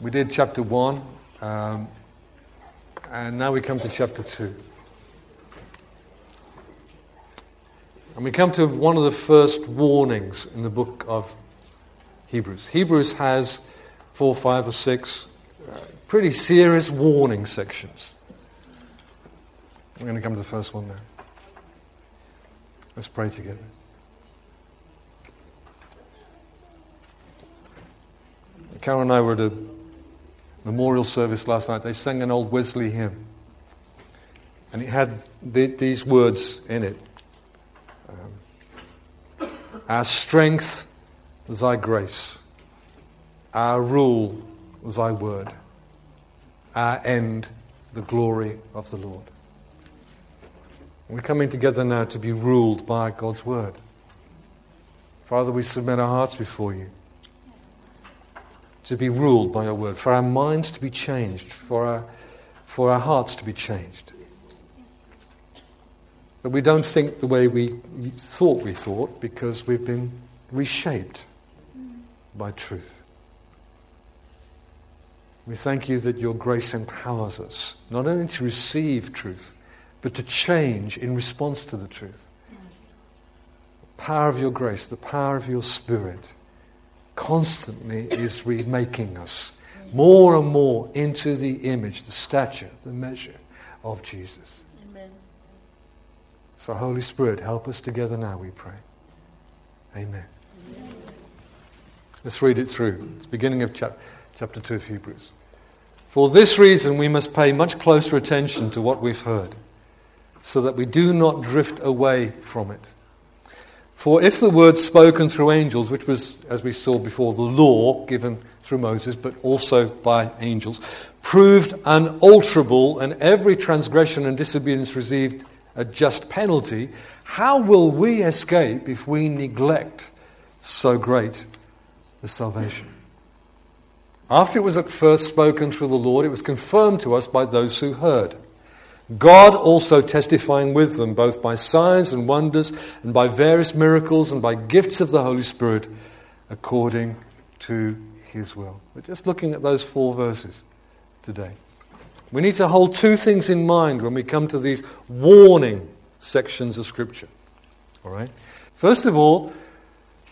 We did chapter 1, um, and now we come to chapter 2. And we come to one of the first warnings in the book of Hebrews. Hebrews has four, five, or six uh, pretty serious warning sections. I'm going to come to the first one now. Let's pray together. Karen and I were at a memorial service last night. They sang an old Wesley hymn. And it had the, these words in it um, Our strength, thy grace. Our rule, thy word. Our end, the glory of the Lord. We're coming together now to be ruled by God's word. Father, we submit our hearts before you to be ruled by your word, for our minds to be changed, for our, for our hearts to be changed. That we don't think the way we thought we thought because we've been reshaped by truth. We thank you that your grace empowers us not only to receive truth, but to change in response to the truth. The power of your grace, the power of your spirit constantly is remaking us more and more into the image, the stature, the measure of Jesus. Amen. So, Holy Spirit, help us together now, we pray. Amen. Amen. Let's read it through. It's beginning of chap- chapter 2 of Hebrews. For this reason, we must pay much closer attention to what we've heard, so that we do not drift away from it. For if the word spoken through angels, which was, as we saw before, the law given through Moses, but also by angels, proved unalterable, and every transgression and disobedience received a just penalty, how will we escape if we neglect so great a salvation? After it was at first spoken through the Lord, it was confirmed to us by those who heard. God also testifying with them, both by signs and wonders, and by various miracles, and by gifts of the Holy Spirit, according to his will. We're just looking at those four verses today. We need to hold two things in mind when we come to these warning sections of Scripture. All right? First of all,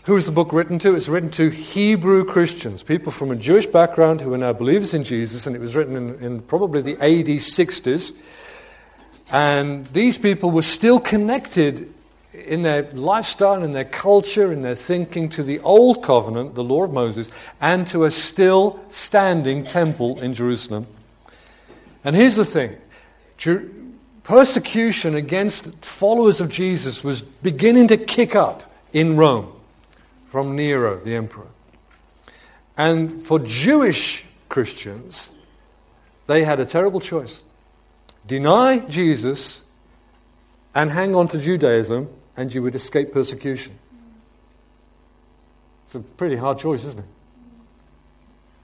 who is the book written to? It's written to Hebrew Christians, people from a Jewish background who are now believers in Jesus, and it was written in, in probably the AD 60s. And these people were still connected in their lifestyle, in their culture, in their thinking to the old covenant, the law of Moses, and to a still standing temple in Jerusalem. And here's the thing persecution against followers of Jesus was beginning to kick up in Rome from Nero, the emperor. And for Jewish Christians, they had a terrible choice deny Jesus and hang on to Judaism, and you would escape persecution. It's a pretty hard choice, isn't it?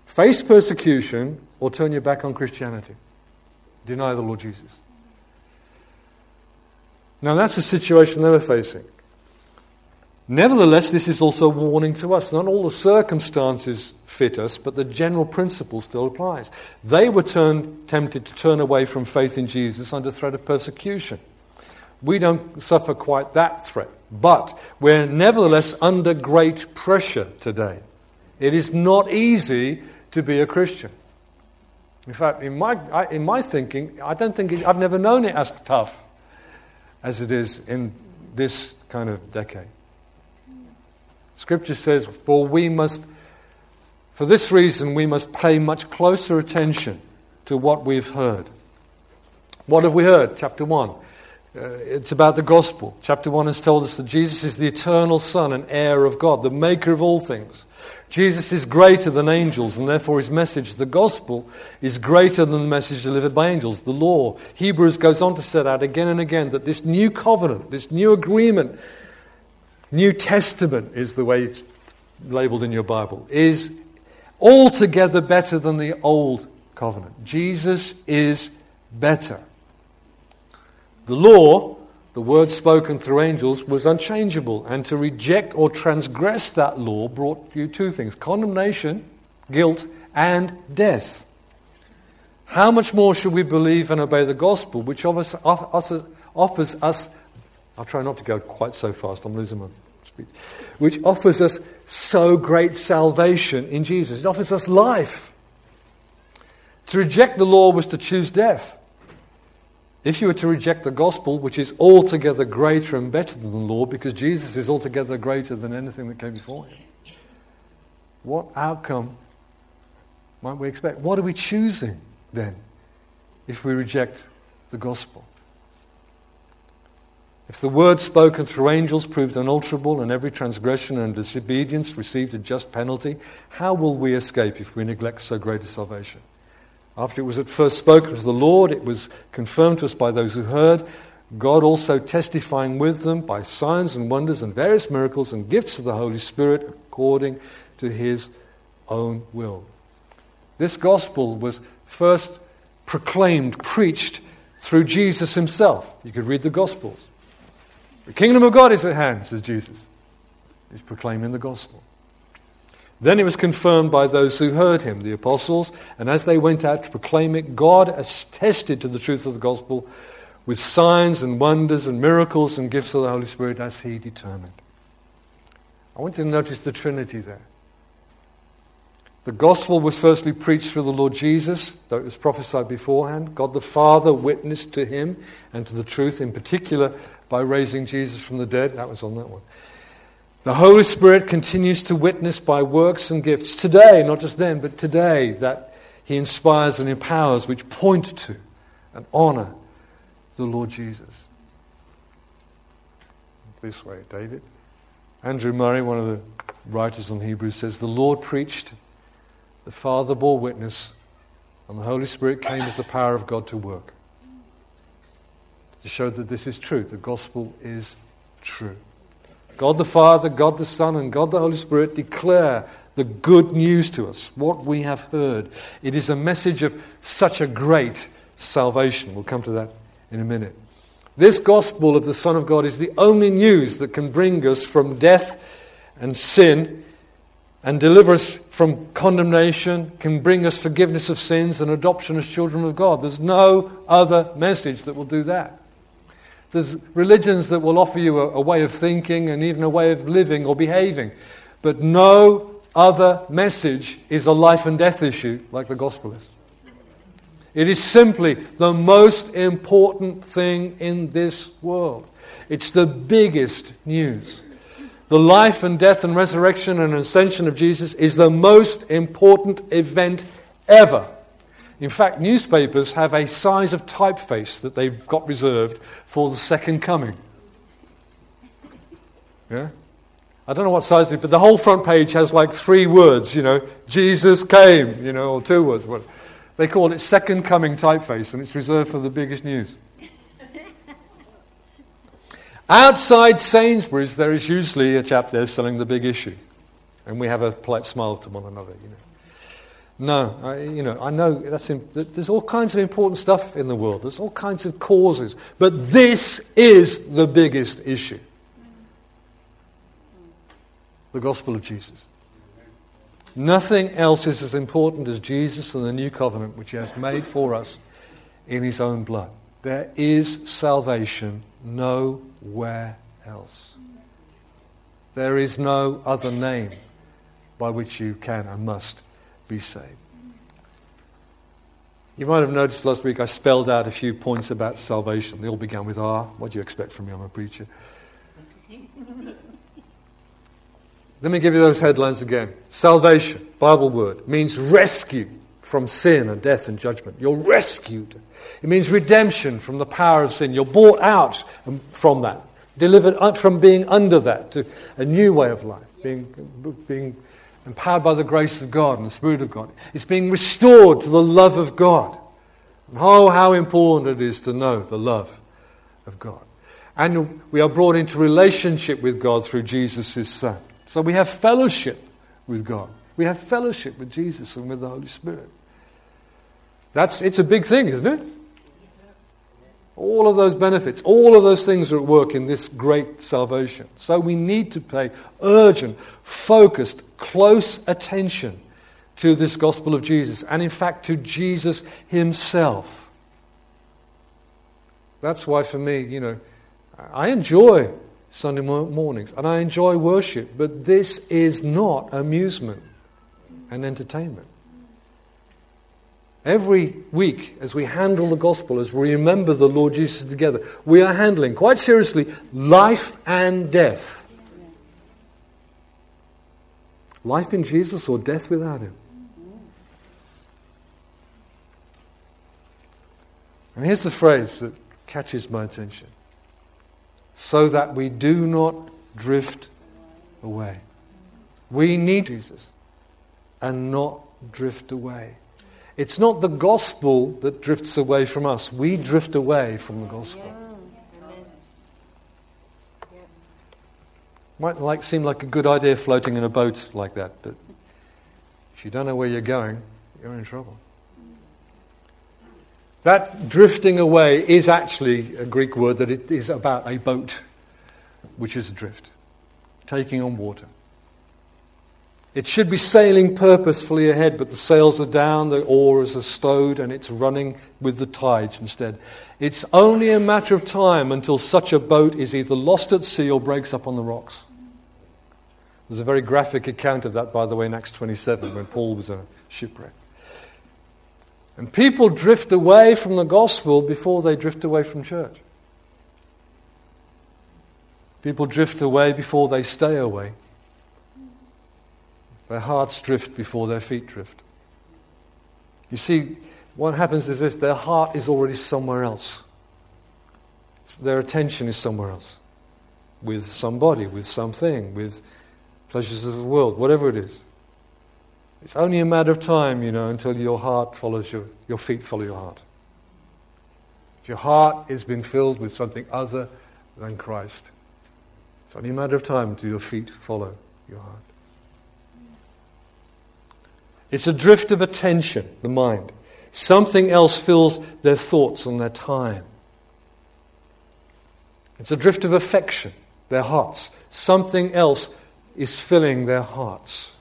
Face persecution or turn your back on Christianity. Deny the Lord Jesus. Now, that's the situation they were facing. Nevertheless, this is also a warning to us. Not all the circumstances fit us, but the general principle still applies. They were turned, tempted to turn away from faith in Jesus under threat of persecution. We don't suffer quite that threat, but we're nevertheless under great pressure today. It is not easy to be a Christian. In fact, in my, in my thinking, I don't think it, I've never known it as tough as it is in this kind of decade. Scripture says, For we must, for this reason, we must pay much closer attention to what we've heard. What have we heard? Chapter 1. Uh, it's about the gospel. Chapter 1 has told us that Jesus is the eternal Son and heir of God, the maker of all things. Jesus is greater than angels, and therefore his message, the gospel, is greater than the message delivered by angels, the law. Hebrews goes on to set out again and again that this new covenant, this new agreement New Testament is the way it's labeled in your Bible, is altogether better than the Old Covenant. Jesus is better. The law, the word spoken through angels, was unchangeable, and to reject or transgress that law brought you two things condemnation, guilt, and death. How much more should we believe and obey the gospel, which offers, offers us, I'll try not to go quite so fast, I'm losing my speech, which offers us so great salvation in Jesus. It offers us life. To reject the law was to choose death. If you were to reject the gospel, which is altogether greater and better than the law, because Jesus is altogether greater than anything that came before him, what outcome might we expect? What are we choosing then if we reject the gospel? If the word spoken through angels proved unalterable and every transgression and disobedience received a just penalty, how will we escape if we neglect so great a salvation? After it was at first spoken to the Lord, it was confirmed to us by those who heard, God also testifying with them by signs and wonders and various miracles and gifts of the Holy Spirit according to his own will. This gospel was first proclaimed, preached through Jesus himself. You could read the Gospels. The kingdom of God is at hand, says Jesus. He's proclaiming the gospel. Then it was confirmed by those who heard him, the apostles, and as they went out to proclaim it, God attested to the truth of the gospel with signs and wonders and miracles and gifts of the Holy Spirit as he determined. I want you to notice the Trinity there. The gospel was firstly preached through the Lord Jesus, though it was prophesied beforehand. God the Father witnessed to him and to the truth, in particular by raising Jesus from the dead. That was on that one. The Holy Spirit continues to witness by works and gifts today, not just then, but today, that He inspires and empowers, which point to and honor the Lord Jesus. This way, David. Andrew Murray, one of the writers on Hebrews, says, The Lord preached, the Father bore witness, and the Holy Spirit came as the power of God to work. To show that this is true, the gospel is true. God the Father, God the Son, and God the Holy Spirit declare the good news to us, what we have heard. It is a message of such a great salvation. We'll come to that in a minute. This gospel of the Son of God is the only news that can bring us from death and sin and deliver us from condemnation, can bring us forgiveness of sins and adoption as children of God. There's no other message that will do that. There's religions that will offer you a, a way of thinking and even a way of living or behaving. But no other message is a life and death issue like the gospel is. It is simply the most important thing in this world. It's the biggest news. The life and death and resurrection and ascension of Jesus is the most important event ever in fact, newspapers have a size of typeface that they've got reserved for the second coming. Yeah? I don't know what size it is, but the whole front page has like three words, you know, Jesus came, you know, or two words. They call it second coming typeface, and it's reserved for the biggest news. Outside Sainsbury's, there is usually a chap there selling the big issue. And we have a polite smile to one another, you know. No, I, you know, I know that's in, there's all kinds of important stuff in the world. There's all kinds of causes. But this is the biggest issue the gospel of Jesus. Nothing else is as important as Jesus and the new covenant which he has made for us in his own blood. There is salvation nowhere else. There is no other name by which you can and must be saved. You might have noticed last week I spelled out a few points about salvation. They all began with R. What do you expect from me? I'm a preacher. Let me give you those headlines again. Salvation, Bible word, means rescue from sin and death and judgment. You're rescued. It means redemption from the power of sin. You're bought out from that, delivered from being under that to a new way of life, being, being empowered by the grace of God and the Spirit of God. It's being restored to the love of God. Oh, how important it is to know the love of God. And we are brought into relationship with God through Jesus, his Son. So we have fellowship with God. We have fellowship with Jesus and with the Holy Spirit. That's, it's a big thing, isn't it? All of those benefits, all of those things are at work in this great salvation. So we need to pay urgent, focused, close attention to this gospel of Jesus, and in fact to Jesus himself. That's why, for me, you know, I enjoy Sunday mornings and I enjoy worship, but this is not amusement and entertainment. Every week, as we handle the gospel, as we remember the Lord Jesus together, we are handling, quite seriously, life and death. Life in Jesus or death without Him. And here's the phrase that catches my attention so that we do not drift away. We need Jesus and not drift away. It's not the gospel that drifts away from us, we drift away from the gospel. Might like, seem like a good idea floating in a boat like that, but if you don't know where you're going, you're in trouble. That drifting away is actually a Greek word that it is about a boat which is adrift, taking on water. It should be sailing purposefully ahead, but the sails are down, the oars are stowed, and it's running with the tides instead. It's only a matter of time until such a boat is either lost at sea or breaks up on the rocks. There's a very graphic account of that, by the way, in Acts 27 when Paul was a shipwreck. And people drift away from the gospel before they drift away from church. People drift away before they stay away. Their hearts drift before their feet drift. You see, what happens is this their heart is already somewhere else. Their attention is somewhere else. With somebody, with something, with pleasures of the world, whatever it is. It's only a matter of time, you know, until your heart follows your, your feet follow your heart. If your heart has been filled with something other than Christ, it's only a matter of time until your feet follow your heart. It's a drift of attention, the mind. Something else fills their thoughts and their time. It's a drift of affection, their hearts. Something else is filling their hearts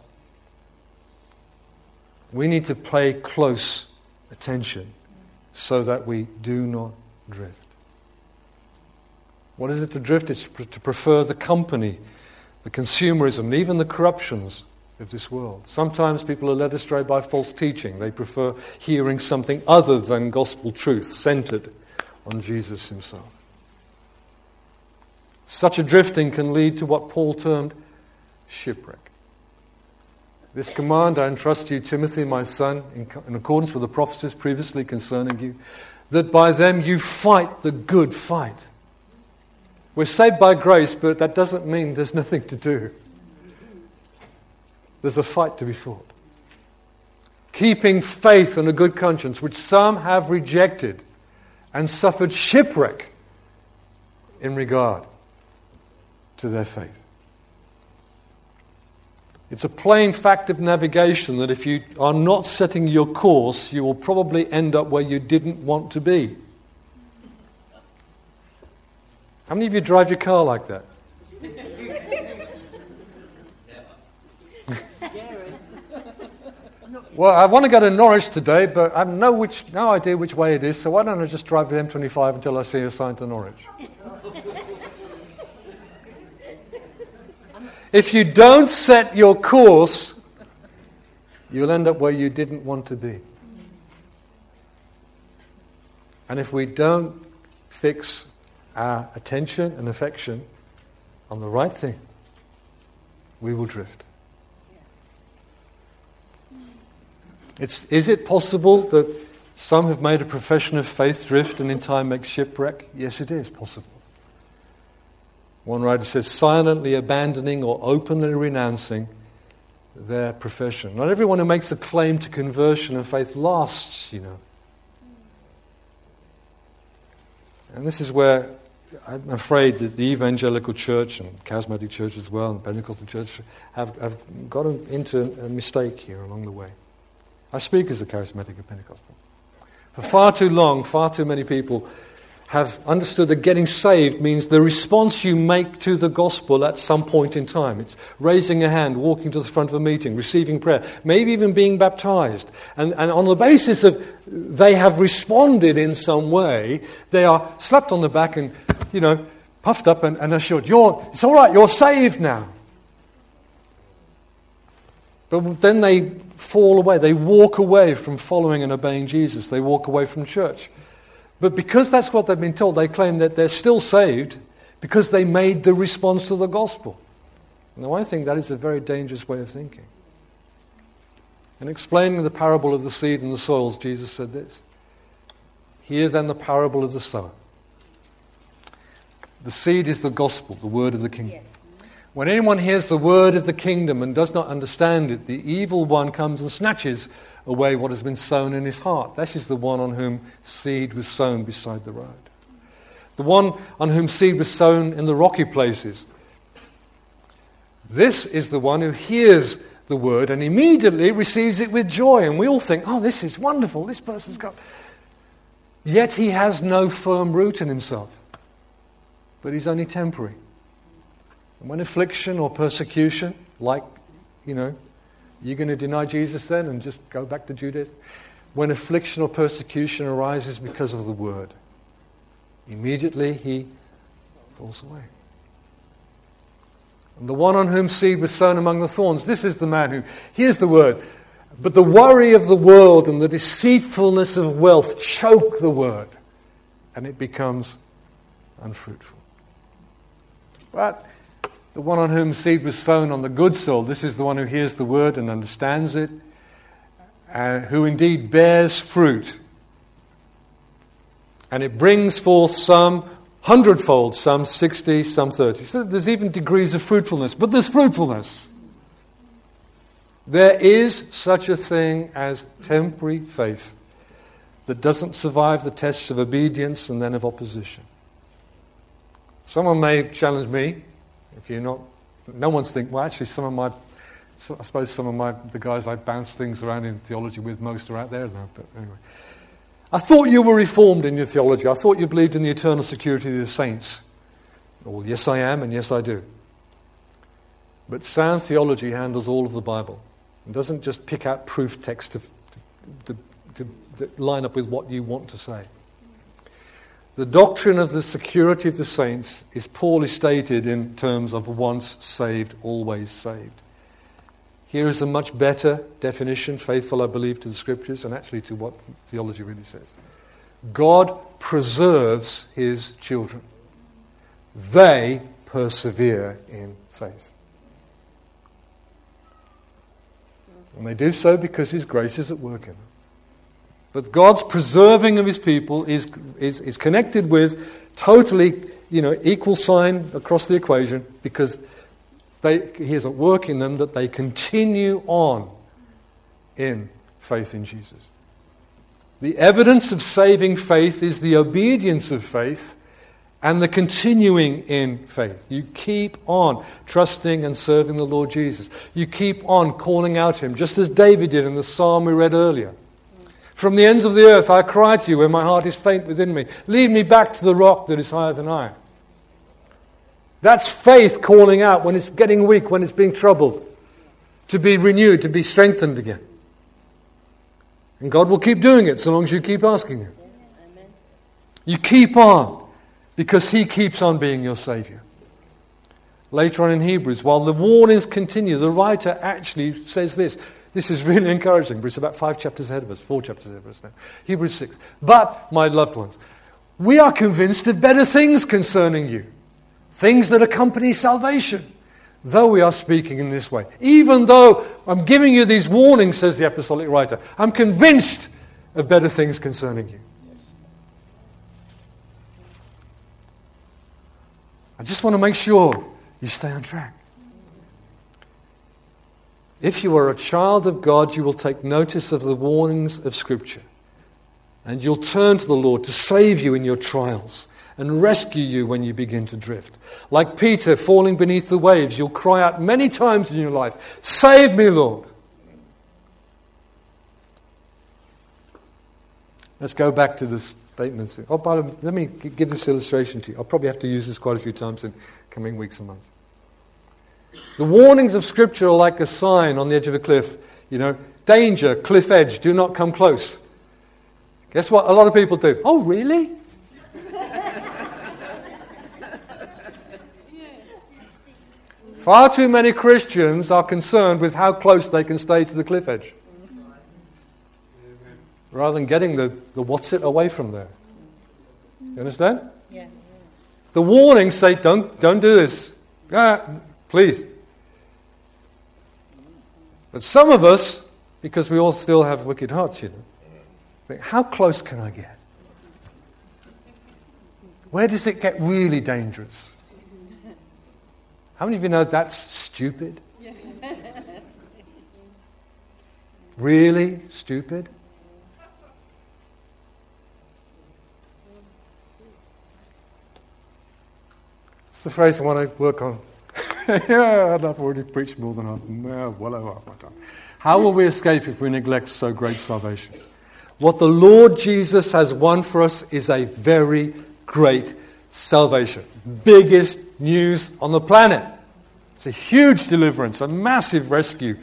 we need to pay close attention so that we do not drift. What is it to drift? It's to prefer the company, the consumerism, and even the corruptions of this world. Sometimes people are led astray by false teaching. They prefer hearing something other than gospel truth centered on Jesus himself. Such a drifting can lead to what Paul termed shipwreck. This command I entrust to you, Timothy, my son, in, in accordance with the prophecies previously concerning you, that by them you fight the good fight. We're saved by grace, but that doesn't mean there's nothing to do. There's a fight to be fought. Keeping faith and a good conscience, which some have rejected and suffered shipwreck in regard to their faith. It's a plain fact of navigation that if you are not setting your course, you will probably end up where you didn't want to be. How many of you drive your car like that? Well, I want to go to Norwich today, but I have no, which, no idea which way it is, so why don't I just drive the M25 until I see a sign to Norwich? If you don't set your course, you'll end up where you didn't want to be. And if we don't fix our attention and affection on the right thing, we will drift. It's, is it possible that some have made a profession of faith drift and in time make shipwreck? Yes, it is possible. One writer says, silently abandoning or openly renouncing their profession. Not everyone who makes a claim to conversion and faith lasts, you know. And this is where I'm afraid that the evangelical church and charismatic church as well, and Pentecostal church, have, have got into a mistake here along the way. I speak as a charismatic Pentecostal. For far too long, far too many people have understood that getting saved means the response you make to the gospel at some point in time. It's raising a hand, walking to the front of a meeting, receiving prayer, maybe even being baptized. And, and on the basis of they have responded in some way, they are slapped on the back and, you know, puffed up and, and assured, you're, it's all right, you're saved now. But then they fall away. They walk away from following and obeying Jesus. They walk away from church. But because that's what they've been told, they claim that they're still saved because they made the response to the gospel. Now, I think that is a very dangerous way of thinking. In explaining the parable of the seed and the soils, Jesus said this Hear then the parable of the sower. The seed is the gospel, the word of the kingdom. When anyone hears the word of the kingdom and does not understand it, the evil one comes and snatches away what has been sown in his heart. This is the one on whom seed was sown beside the road. The one on whom seed was sown in the rocky places. This is the one who hears the word and immediately receives it with joy. And we all think, oh, this is wonderful. This person's got. Yet he has no firm root in himself. But he's only temporary. And when affliction or persecution, like, you know, you're going to deny Jesus then and just go back to Judaism? When affliction or persecution arises because of the word, immediately he falls away. And the one on whom seed was sown among the thorns, this is the man who hears the word, but the worry of the world and the deceitfulness of wealth choke the word, and it becomes unfruitful. But the one on whom seed was sown on the good soil, this is the one who hears the word and understands it, uh, who indeed bears fruit. And it brings forth some hundredfold, some 60, some 30. So there's even degrees of fruitfulness, but there's fruitfulness. There is such a thing as temporary faith that doesn't survive the tests of obedience and then of opposition. Someone may challenge me if you're not, no one's thinking, well, actually, some of my, I suppose some of my, the guys I bounce things around in theology with most are out there now, but anyway. I thought you were reformed in your theology. I thought you believed in the eternal security of the saints. Well, yes, I am, and yes, I do. But sound theology handles all of the Bible and doesn't just pick out proof text to, to, to, to line up with what you want to say. The doctrine of the security of the saints is poorly stated in terms of once saved, always saved. Here is a much better definition, faithful, I believe, to the scriptures and actually to what theology really says. God preserves his children, they persevere in faith. And they do so because his grace is at work in them. But God's preserving of his people is, is, is connected with totally, you know, equal sign across the equation because they, he is at work in them that they continue on in faith in Jesus. The evidence of saving faith is the obedience of faith and the continuing in faith. You keep on trusting and serving the Lord Jesus. You keep on calling out Him, just as David did in the psalm we read earlier. From the ends of the earth I cry to you when my heart is faint within me. Lead me back to the rock that is higher than I. That's faith calling out when it's getting weak, when it's being troubled, to be renewed, to be strengthened again. And God will keep doing it so long as you keep asking Him. You keep on because He keeps on being your Savior. Later on in Hebrews, while the warnings continue, the writer actually says this this is really encouraging, but it's about five chapters ahead of us, four chapters ahead of us now. Hebrews 6. But, my loved ones, we are convinced of better things concerning you, things that accompany salvation, though we are speaking in this way. Even though I'm giving you these warnings, says the apostolic writer, I'm convinced of better things concerning you. I just want to make sure you stay on track. If you are a child of God, you will take notice of the warnings of Scripture. And you'll turn to the Lord to save you in your trials and rescue you when you begin to drift. Like Peter falling beneath the waves, you'll cry out many times in your life, Save me, Lord. Let's go back to the statements. Oh, but let me give this illustration to you. I'll probably have to use this quite a few times in coming weeks and months. The warnings of Scripture are like a sign on the edge of a cliff. You know, danger, cliff edge, do not come close. Guess what? A lot of people do. Oh, really? Far too many Christians are concerned with how close they can stay to the cliff edge rather than getting the, the what's it away from there. You understand? Yeah. The warnings say, don't, don't do this. Ah, please. But some of us, because we all still have wicked hearts, you know, think, how close can I get? Where does it get really dangerous? How many of you know that's stupid? Really stupid? It's the phrase I want to work on. yeah, and I've already preached more than I've well, over my time. How will we escape if we neglect so great salvation? What the Lord Jesus has won for us is a very great salvation. Biggest news on the planet. It's a huge deliverance, a massive rescue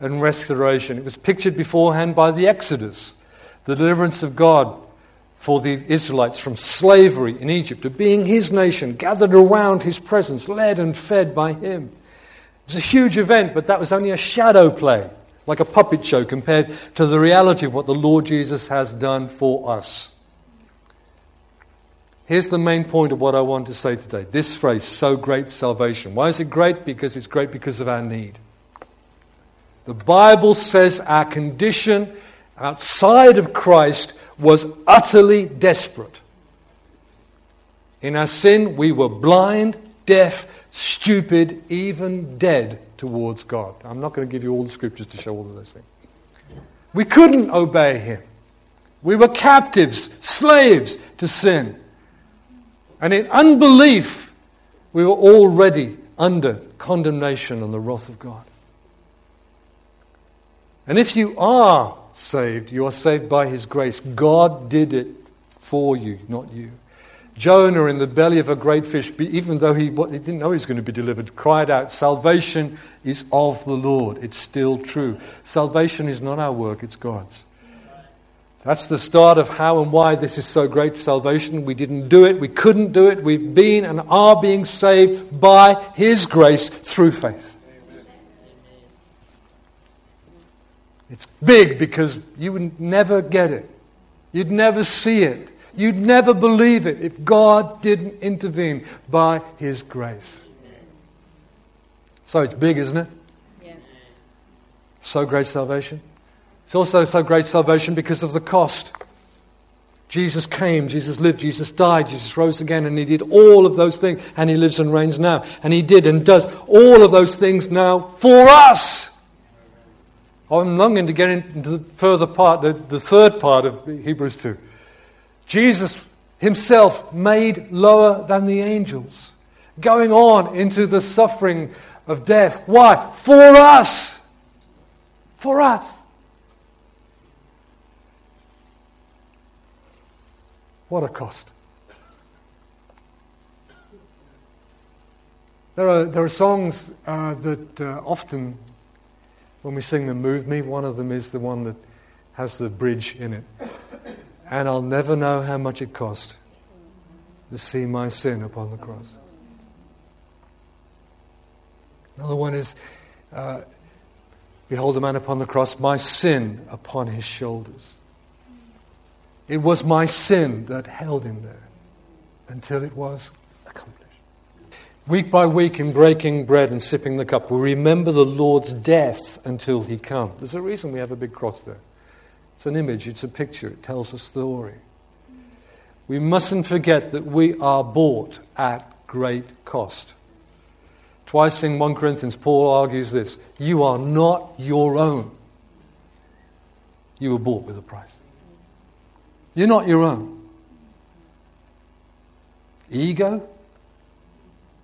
and restoration. It was pictured beforehand by the Exodus, the deliverance of God for the Israelites from slavery in Egypt, of being his nation, gathered around his presence, led and fed by him. It was a huge event, but that was only a shadow play, like a puppet show, compared to the reality of what the Lord Jesus has done for us. Here's the main point of what I want to say today. This phrase, so great salvation. Why is it great? Because it's great because of our need. The Bible says our condition outside of Christ was utterly desperate. In our sin, we were blind, deaf, stupid, even dead towards God. I'm not going to give you all the scriptures to show all of those things. We couldn't obey Him. We were captives, slaves to sin. And in unbelief, we were already under condemnation and the wrath of God. And if you are saved. You are saved by His grace. God did it for you, not you. Jonah, in the belly of a great fish, even though he, he didn't know he was going to be delivered, cried out, Salvation is of the Lord. It's still true. Salvation is not our work, it's God's. That's the start of how and why this is so great salvation. We didn't do it, we couldn't do it. We've been and are being saved by His grace through faith. It's big because you would never get it. You'd never see it. You'd never believe it if God didn't intervene by His grace. So it's big, isn't it? Yeah. So great salvation. It's also so great salvation because of the cost. Jesus came, Jesus lived, Jesus died, Jesus rose again, and He did all of those things, and He lives and reigns now. And He did and does all of those things now for us. I'm longing to get into the further part, the, the third part of Hebrews 2. Jesus himself made lower than the angels, going on into the suffering of death. Why? For us. For us. What a cost. There are, there are songs uh, that uh, often when we sing them Move Me, one of them is the one that has the bridge in it. And I'll never know how much it cost to see my sin upon the cross. Another one is uh, Behold the man upon the cross, my sin upon his shoulders. It was my sin that held him there until it was Week by week, in breaking bread and sipping the cup, we remember the Lord's death until he comes. There's a reason we have a big cross there. It's an image, it's a picture, it tells a story. We mustn't forget that we are bought at great cost. Twice in 1 Corinthians, Paul argues this You are not your own. You were bought with a price. You're not your own. Ego?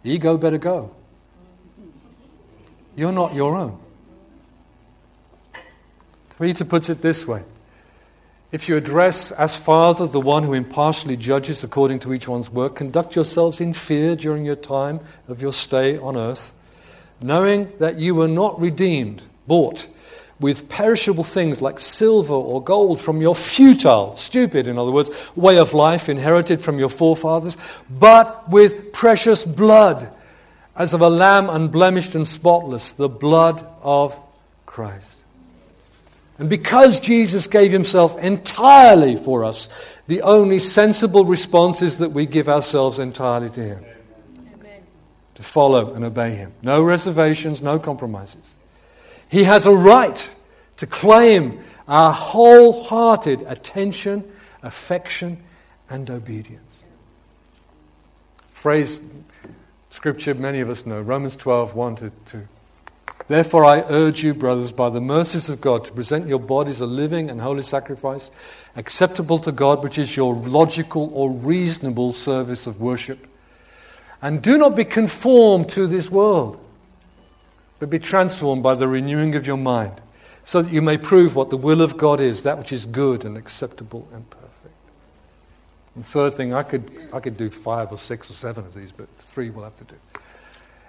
Ego better go. You're not your own. Peter puts it this way If you address as Father the one who impartially judges according to each one's work, conduct yourselves in fear during your time of your stay on earth, knowing that you were not redeemed, bought with perishable things like silver or gold from your futile, stupid, in other words, way of life inherited from your forefathers, but with precious blood, as of a lamb unblemished and spotless, the blood of Christ. And because Jesus gave himself entirely for us, the only sensible response is that we give ourselves entirely to him. Amen. To follow and obey him. No reservations, no compromises. He has a right to claim our wholehearted attention, affection, and obedience. Phrase, scripture many of us know, Romans 12, 1 to 2. Therefore, I urge you, brothers, by the mercies of God, to present your bodies a living and holy sacrifice, acceptable to God, which is your logical or reasonable service of worship. And do not be conformed to this world, but be transformed by the renewing of your mind, so that you may prove what the will of God is, that which is good and acceptable and perfect. And third thing, I could, I could do five or six or seven of these, but three we'll have to do.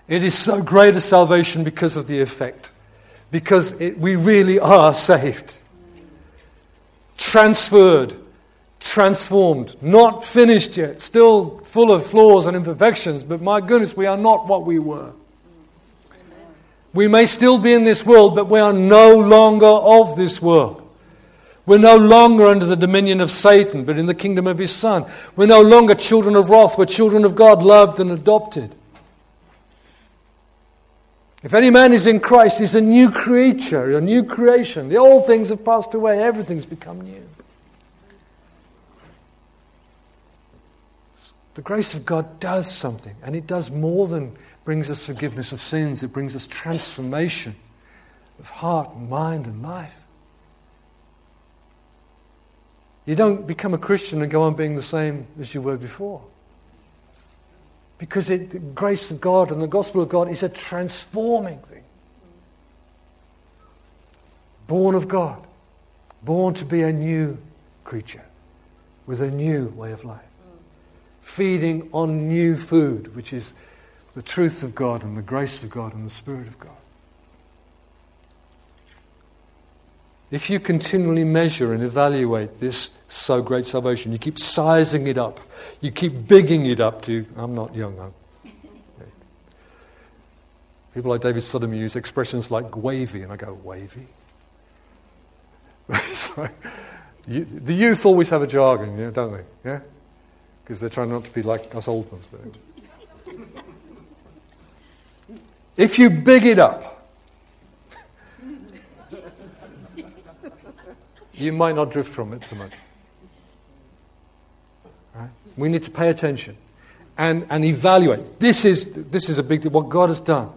It is so great a salvation because of the effect, because it, we really are saved, transferred, transformed, not finished yet, still full of flaws and imperfections, but my goodness, we are not what we were. We may still be in this world, but we are no longer of this world. We're no longer under the dominion of Satan, but in the kingdom of his Son. We're no longer children of wrath, we're children of God, loved and adopted. If any man is in Christ, he's a new creature, a new creation. The old things have passed away, everything's become new. The grace of God does something, and it does more than brings us forgiveness of sins, it brings us transformation of heart and mind and life. You don't become a Christian and go on being the same as you were before. Because it, the grace of God and the gospel of God is a transforming thing. Born of God, born to be a new creature with a new way of life. Feeding on new food, which is the truth of God and the grace of God and the Spirit of God. If you continually measure and evaluate this so great salvation, you keep sizing it up, you keep bigging it up to, I'm not young, I'm, People like David Sodom use expressions like wavy, and I go, wavy? like, you, the youth always have a jargon, yeah, don't they? Yeah? Because they're trying not to be like us old ones. If you big it up, you might not drift from it so much. Right? We need to pay attention and, and evaluate. This is, this is a big deal. What God has done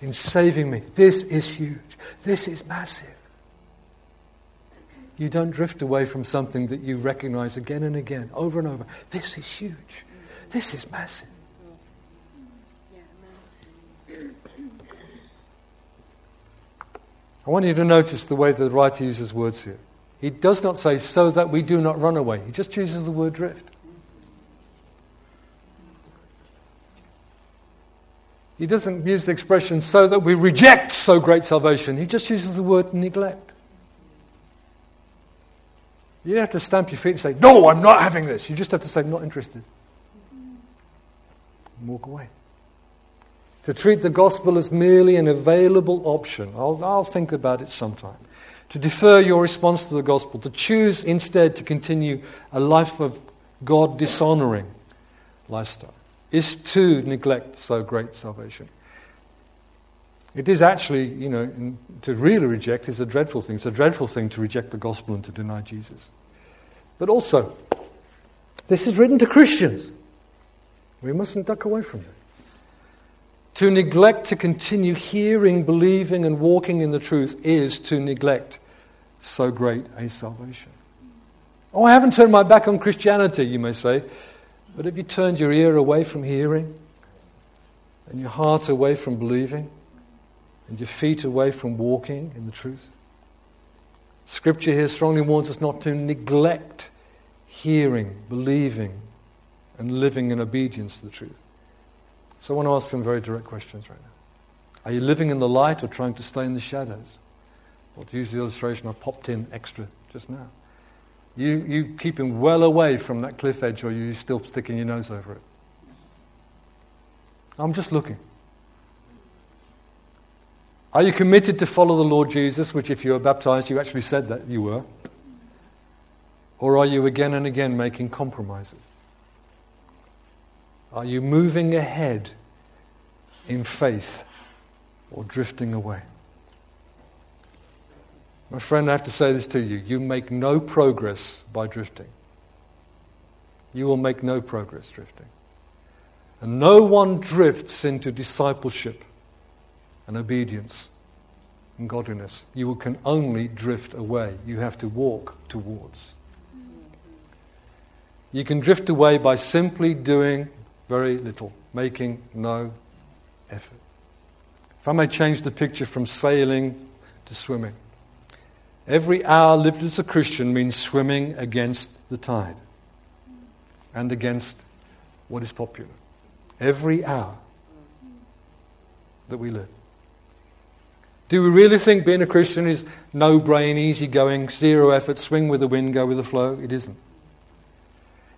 in saving me, this is huge. This is massive. You don't drift away from something that you recognize again and again, over and over. This is huge. This is massive. I want you to notice the way the writer uses words here. He does not say, so that we do not run away. He just chooses the word drift. He doesn't use the expression, so that we reject so great salvation. He just uses the word neglect. You don't have to stamp your feet and say, no, I'm not having this. You just have to say, not interested. And walk away. To treat the gospel as merely an available option. I'll, I'll think about it sometime to defer your response to the gospel, to choose instead to continue a life of God dishonoring lifestyle, is to neglect so great salvation. It is actually, you know, to really reject is a dreadful thing. It's a dreadful thing to reject the gospel and to deny Jesus. But also, this is written to Christians. We mustn't duck away from it. To neglect to continue hearing, believing, and walking in the truth is to neglect so great a salvation. Oh, I haven't turned my back on Christianity, you may say. But have you turned your ear away from hearing, and your heart away from believing, and your feet away from walking in the truth? Scripture here strongly warns us not to neglect hearing, believing, and living in obedience to the truth. So I want to ask some very direct questions right now. Are you living in the light or trying to stay in the shadows? Or to use the illustration I popped in extra just now. You, you keeping well away from that cliff edge or are you still sticking your nose over it? I'm just looking. Are you committed to follow the Lord Jesus, which, if you were baptized, you actually said that you were? Or are you again and again making compromises? Are you moving ahead in faith or drifting away? My friend, I have to say this to you. You make no progress by drifting. You will make no progress drifting. And no one drifts into discipleship and obedience and godliness. You can only drift away. You have to walk towards. You can drift away by simply doing very little, making no effort. If I may change the picture from sailing to swimming, every hour lived as a Christian means swimming against the tide and against what is popular. Every hour that we live. Do we really think being a Christian is no brain, easy going, zero effort, swing with the wind, go with the flow? It isn't.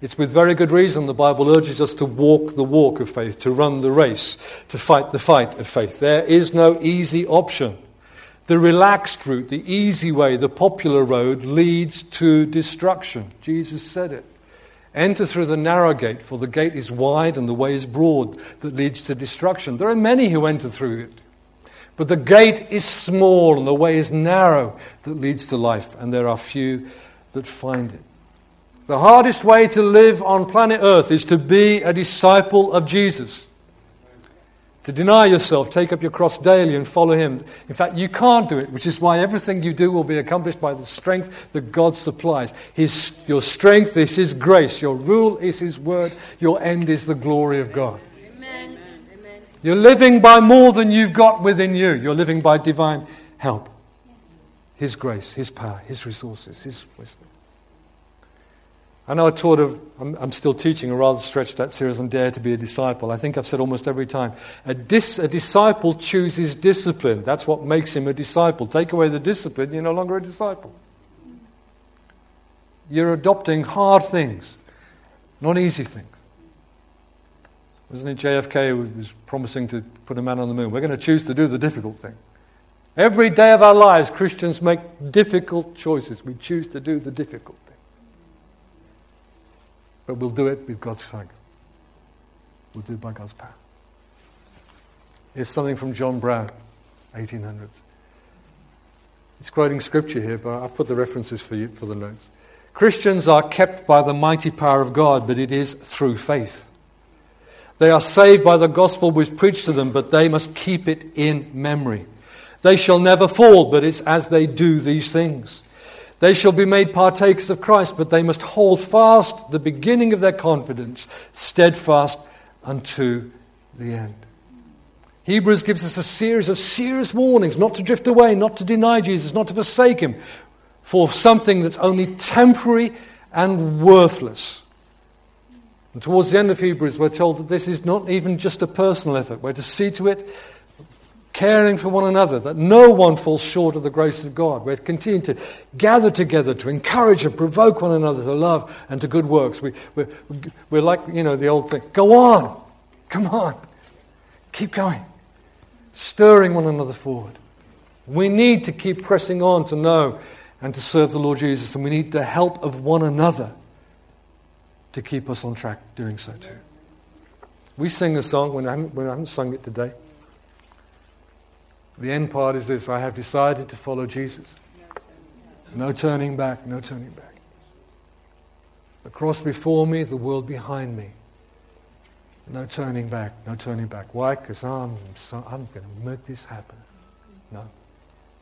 It's with very good reason the Bible urges us to walk the walk of faith, to run the race, to fight the fight of faith. There is no easy option. The relaxed route, the easy way, the popular road leads to destruction. Jesus said it. Enter through the narrow gate, for the gate is wide and the way is broad that leads to destruction. There are many who enter through it. But the gate is small and the way is narrow that leads to life, and there are few that find it. The hardest way to live on planet Earth is to be a disciple of Jesus. To deny yourself, take up your cross daily, and follow Him. In fact, you can't do it, which is why everything you do will be accomplished by the strength that God supplies. His, your strength is His grace, your rule is His word, your end is the glory of God. Amen. You're living by more than you've got within you. You're living by divine help. His grace, His power, His resources, His wisdom. I know I taught of, I'm, I'm, still teaching a rather stretched out series on Dare to be a Disciple. I think I've said almost every time. A, dis, a disciple chooses discipline. That's what makes him a disciple. Take away the discipline, you're no longer a disciple. You're adopting hard things, not easy things. Wasn't it JFK who was promising to put a man on the moon? We're going to choose to do the difficult thing. Every day of our lives, Christians make difficult choices. We choose to do the difficult thing. But we'll do it with God's strength. We'll do it by God's power. Here's something from John Brown, 1800s. He's quoting scripture here, but I've put the references for you for the notes. Christians are kept by the mighty power of God, but it is through faith. They are saved by the gospel which preached to them, but they must keep it in memory. They shall never fall, but it's as they do these things. They shall be made partakers of Christ, but they must hold fast the beginning of their confidence, steadfast unto the end. Hebrews gives us a series of serious warnings not to drift away, not to deny Jesus, not to forsake him for something that's only temporary and worthless. And towards the end of Hebrews, we're told that this is not even just a personal effort. We're to see to it, caring for one another, that no one falls short of the grace of God. We're continuing to gather together to encourage and provoke one another to love and to good works. We, we're, we're like, you know, the old thing go on, come on, keep going, stirring one another forward. We need to keep pressing on to know and to serve the Lord Jesus, and we need the help of one another to keep us on track doing so too. We sing a song when I haven't, when I haven't sung it today. The end part is this I have decided to follow Jesus. No turning back, no turning back. The cross before me, the world behind me. No turning back, no turning back. Why? Because I'm, so, I'm going to make this happen. No.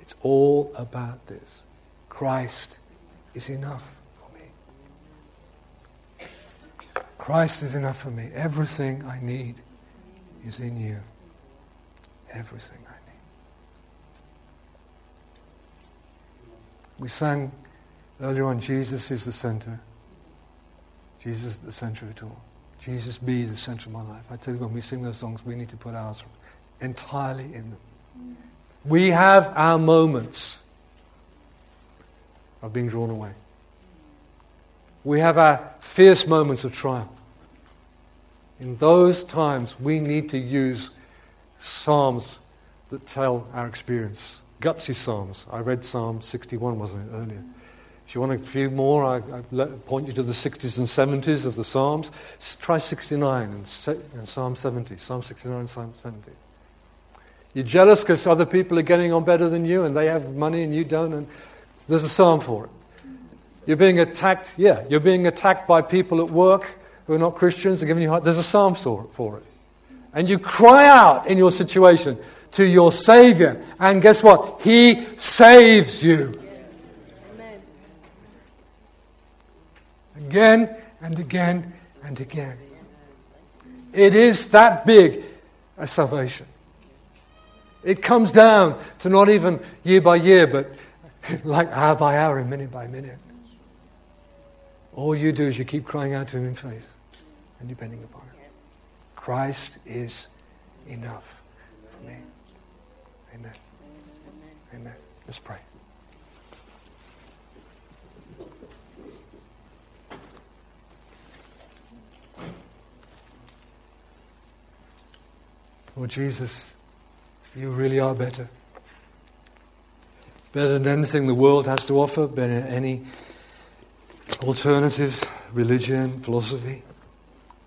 It's all about this. Christ is enough. For me. Christ is enough for me. Everything I need is in you. Everything I need. We sang earlier on, Jesus is the center. Jesus is the center of it all. Jesus be the center of my life. I tell you, when we sing those songs, we need to put ours entirely in them. We have our moments of being drawn away. We have our fierce moments of triumph. In those times, we need to use psalms that tell our experience. Gutsy psalms. I read Psalm 61, wasn't it, earlier? If you want a few more, I, I point you to the 60s and 70s of the Psalms. Try 69 and, and Psalm 70. Psalm 69 and Psalm 70. You're jealous because other people are getting on better than you and they have money and you don't, and there's a psalm for it. You're being attacked, yeah, you're being attacked by people at work who are not Christians and giving you heart. There's a psalm for it. And you cry out in your situation to your Savior, and guess what? He saves you. Again and again and again. It is that big a salvation. It comes down to not even year by year, but like hour by hour and minute by minute. All you do is you keep crying out to Him in faith and depending upon Him. Christ is enough for me. Amen. Amen. Let's pray. Lord Jesus, you really are better. Better than anything the world has to offer, better than any alternative religion, philosophy.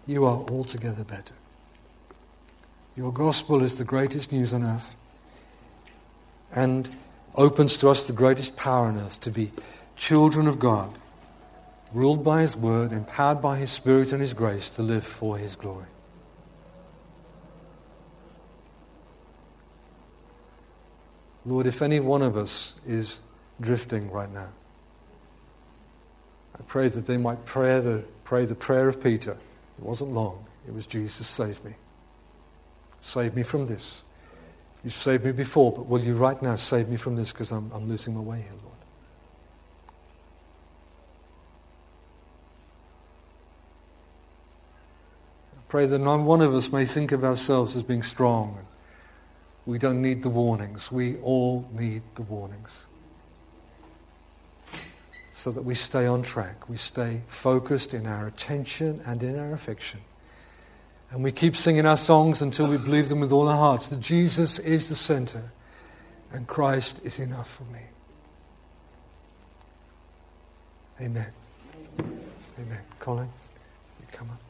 You are altogether better. Your gospel is the greatest news on earth and opens to us the greatest power on earth to be children of God, ruled by His word, empowered by His Spirit and His grace to live for His glory. Lord, if any one of us is drifting right now, I pray that they might pray the, pray the prayer of Peter. It wasn't long. It was Jesus, save me. Save me from this. You saved me before, but will you right now save me from this because I'm, I'm losing my way here, Lord? I pray that not one of us may think of ourselves as being strong we don't need the warnings. We all need the warnings. So that we stay on track. We stay focused in our attention and in our affection. And we keep singing our songs until we believe them with all our hearts that Jesus is the center and Christ is enough for me. Amen. Amen. Colin, you come up.